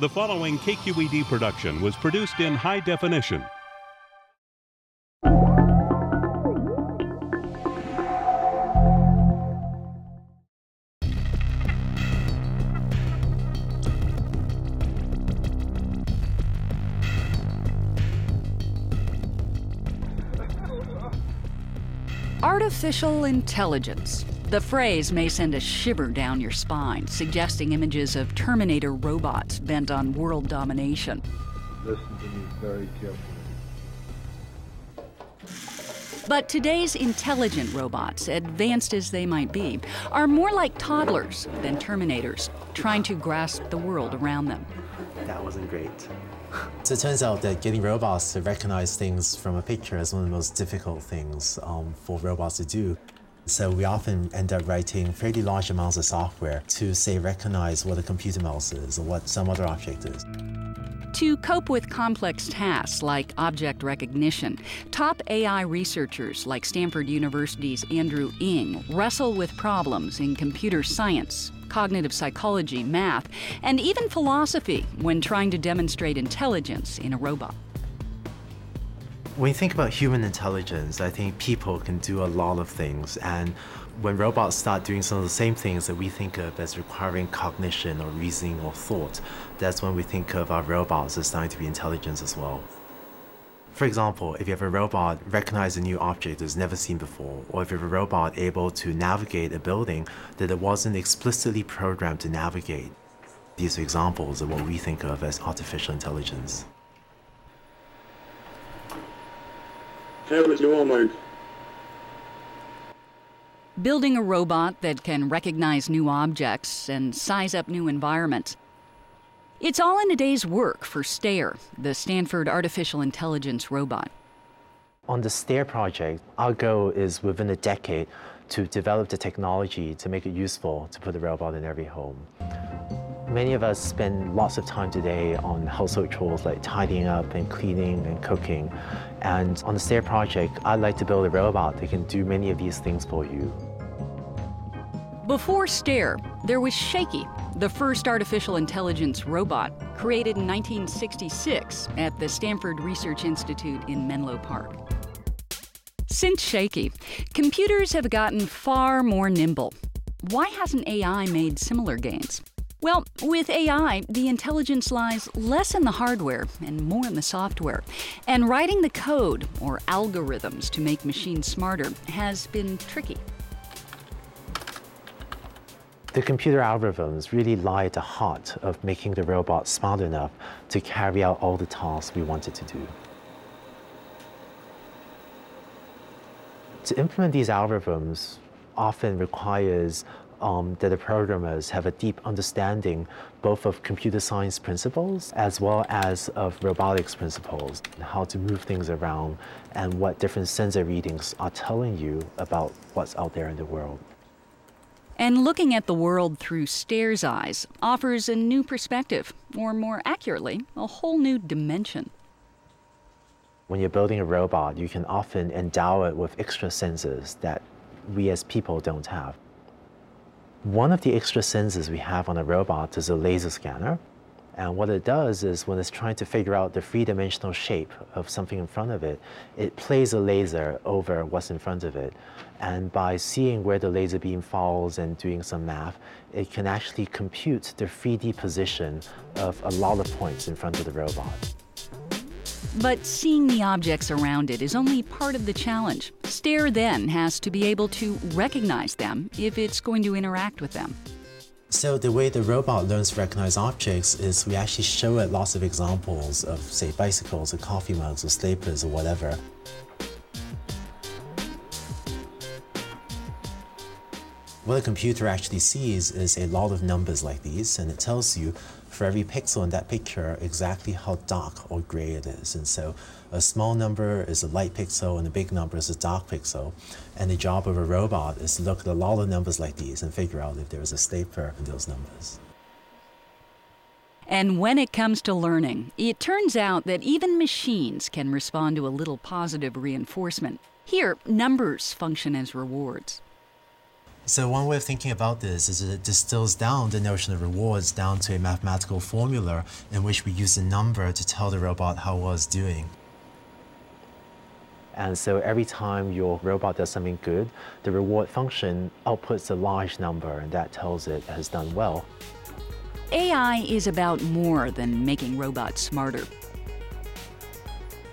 The following KQED production was produced in high definition. Artificial intelligence. The phrase may send a shiver down your spine, suggesting images of Terminator robots bent on world domination. Listen to me very carefully. But today's intelligent robots, advanced as they might be, are more like toddlers than Terminators, trying to grasp the world around them. That wasn't great. So it turns out that getting robots to recognize things from a picture is one of the most difficult things um, for robots to do. So we often end up writing fairly large amounts of software to say recognize what a computer mouse is or what some other object is. To cope with complex tasks like object recognition, top AI researchers like Stanford University's Andrew Ng wrestle with problems in computer science, cognitive psychology, math, and even philosophy when trying to demonstrate intelligence in a robot. When you think about human intelligence, I think people can do a lot of things. And when robots start doing some of the same things that we think of as requiring cognition or reasoning or thought, that's when we think of our robots as starting to be intelligent as well. For example, if you have a robot recognize a new object it's never seen before, or if you have a robot able to navigate a building that it wasn't explicitly programmed to navigate, these are examples of what we think of as artificial intelligence. Have your mind. Building a robot that can recognize new objects and size up new environments. It's all in a day's work for STAIR, the Stanford Artificial Intelligence robot. On the STAIR project, our goal is within a decade to develop the technology to make it useful to put a robot in every home. Many of us spend lots of time today on household chores like tidying up and cleaning and cooking. And on the STAIR project, I'd like to build a robot that can do many of these things for you. Before STAIR, there was Shakey, the first artificial intelligence robot, created in 1966 at the Stanford Research Institute in Menlo Park. Since Shakey, computers have gotten far more nimble. Why hasn't AI made similar gains? Well, with AI, the intelligence lies less in the hardware and more in the software. And writing the code, or algorithms, to make machines smarter has been tricky. The computer algorithms really lie at the heart of making the robot smart enough to carry out all the tasks we want it to do. To implement these algorithms often requires um, that the programmers have a deep understanding both of computer science principles as well as of robotics principles, how to move things around and what different sensor readings are telling you about what's out there in the world. And looking at the world through STAIR's eyes offers a new perspective, or more accurately, a whole new dimension. When you're building a robot, you can often endow it with extra senses that we as people don't have. One of the extra sensors we have on a robot is a laser scanner. And what it does is when it's trying to figure out the three-dimensional shape of something in front of it, it plays a laser over what's in front of it. And by seeing where the laser beam falls and doing some math, it can actually compute the 3D position of a lot of points in front of the robot. But seeing the objects around it is only part of the challenge. STAIR then has to be able to recognize them if it's going to interact with them. So the way the robot learns to recognize objects is we actually show it lots of examples of, say, bicycles or coffee mugs or slippers or whatever. What a computer actually sees is a lot of numbers like these, and it tells you for every pixel in that picture exactly how dark or gray it is. And so a small number is a light pixel and a big number is a dark pixel. And the job of a robot is to look at a lot of numbers like these and figure out if there is a stapler in those numbers. And when it comes to learning, it turns out that even machines can respond to a little positive reinforcement. Here, numbers function as rewards. So one way of thinking about this is it distills down the notion of rewards down to a mathematical formula in which we use a number to tell the robot how well it's doing. And so every time your robot does something good, the reward function outputs a large number and that tells it it has done well. AI is about more than making robots smarter.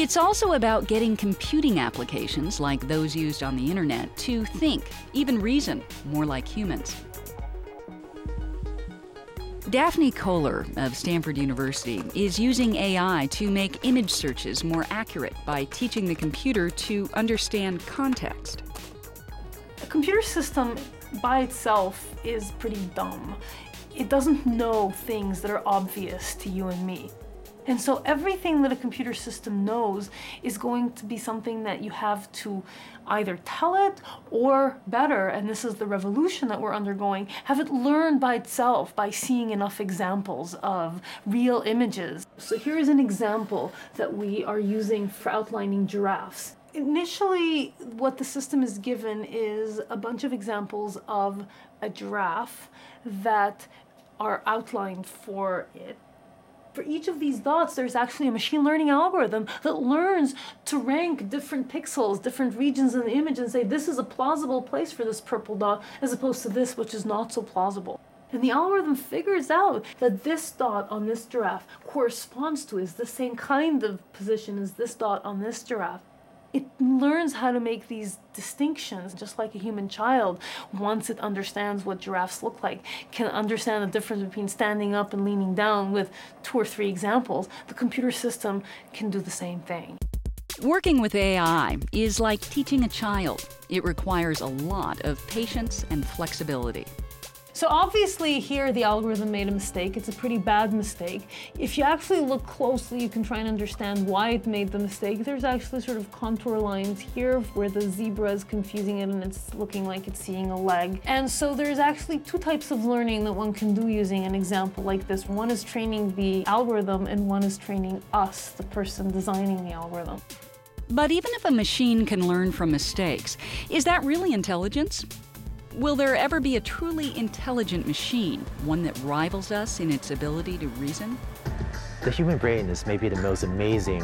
It's also about getting computing applications, like those used on the internet, to think, even reason, more like humans. Daphne Koller of Stanford University is using AI to make image searches more accurate by teaching the computer to understand context. A computer system by itself is pretty dumb. It doesn't know things that are obvious to you and me. And so everything that a computer system knows is going to be something that you have to either tell it or better, and this is the revolution that we're undergoing, have it learn by itself by seeing enough examples of real images. So here is an example that we are using for outlining giraffes. Initially, what the system is given is a bunch of examples of a giraffe that are outlined for it for each of these dots, there's actually a machine learning algorithm that learns to rank different pixels, different regions in the image and say, this is a plausible place for this purple dot, as opposed to this, which is not so plausible. And the algorithm figures out that this dot on this giraffe corresponds to, is the same kind of position as this dot on this giraffe it learns how to make these distinctions just like a human child once it understands what giraffes look like can understand the difference between standing up and leaning down with two or three examples the computer system can do the same thing Working with AI is like teaching a child. It requires a lot of patience and flexibility. So obviously here the algorithm made a mistake. It's a pretty bad mistake. If you actually look closely, you can try and understand why it made the mistake. There's actually sort of contour lines here where the zebra is confusing it and it's looking like it's seeing a leg. And so there's actually two types of learning that one can do using an example like this. One is training the algorithm and one is training us, the person designing the algorithm. But even if a machine can learn from mistakes, is that really intelligence? Will there ever be a truly intelligent machine, one that rivals us in its ability to reason? The human brain is maybe the most amazing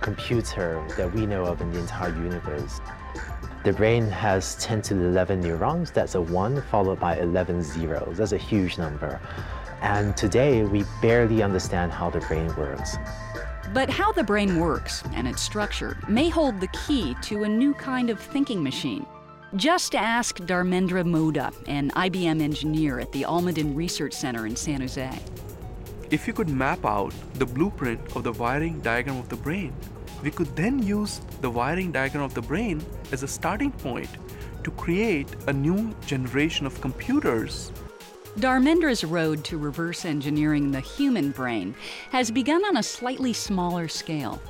computer that we know of in the entire universe. The brain has 10 to 11 neurons, that's a 1 followed by 11 zeros. That's a huge number. And today, we barely understand how the brain works. But how the brain works and its structure may hold the key to a new kind of thinking machine. Just ask Dharmendra Modha, an IBM engineer at the Almaden Research Center in San Jose. If you could map out the blueprint of the wiring diagram of the brain, we could then use the wiring diagram of the brain as a starting point to create a new generation of computers. Dharmendra's road to reverse engineering the human brain has begun on a slightly smaller scale.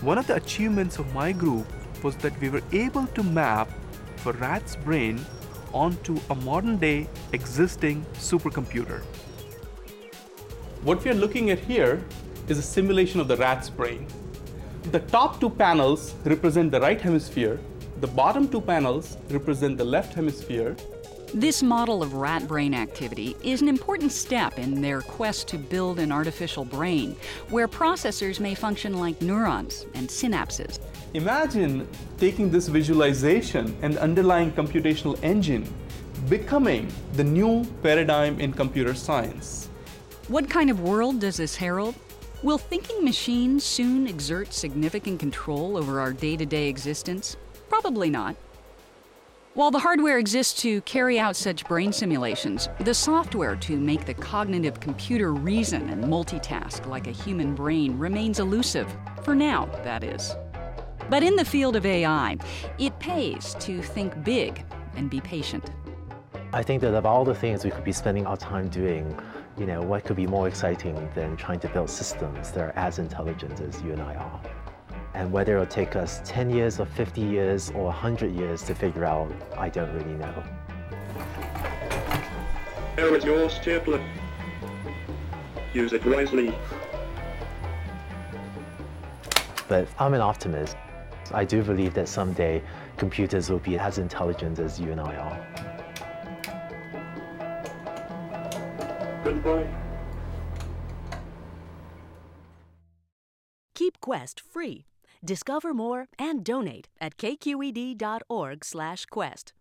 One of the achievements of my group was that we were able to map a rat's brain onto a modern day existing supercomputer. What we are looking at here is a simulation of the rat's brain. The top two panels represent the right hemisphere, the bottom two panels represent the left hemisphere. This model of rat brain activity is an important step in their quest to build an artificial brain where processors may function like neurons and synapses. Imagine taking this visualization and underlying computational engine becoming the new paradigm in computer science. What kind of world does this herald? Will thinking machines soon exert significant control over our day to day existence? Probably not. While the hardware exists to carry out such brain simulations, the software to make the cognitive computer reason and multitask like a human brain remains elusive. For now, that is. But in the field of AI, it pays to think big and be patient. I think that of all the things we could be spending our time doing, you know, what could be more exciting than trying to build systems that are as intelligent as you and I are? And whether it'll take us 10 years or 50 years or 100 years to figure out, I don't really know. There is your stapler. Use it wisely. But I'm an optimist. I do believe that someday computers will be as intelligent as you and I are. Goodbye. Keep Quest free Discover more and donate at kqed.org/quest.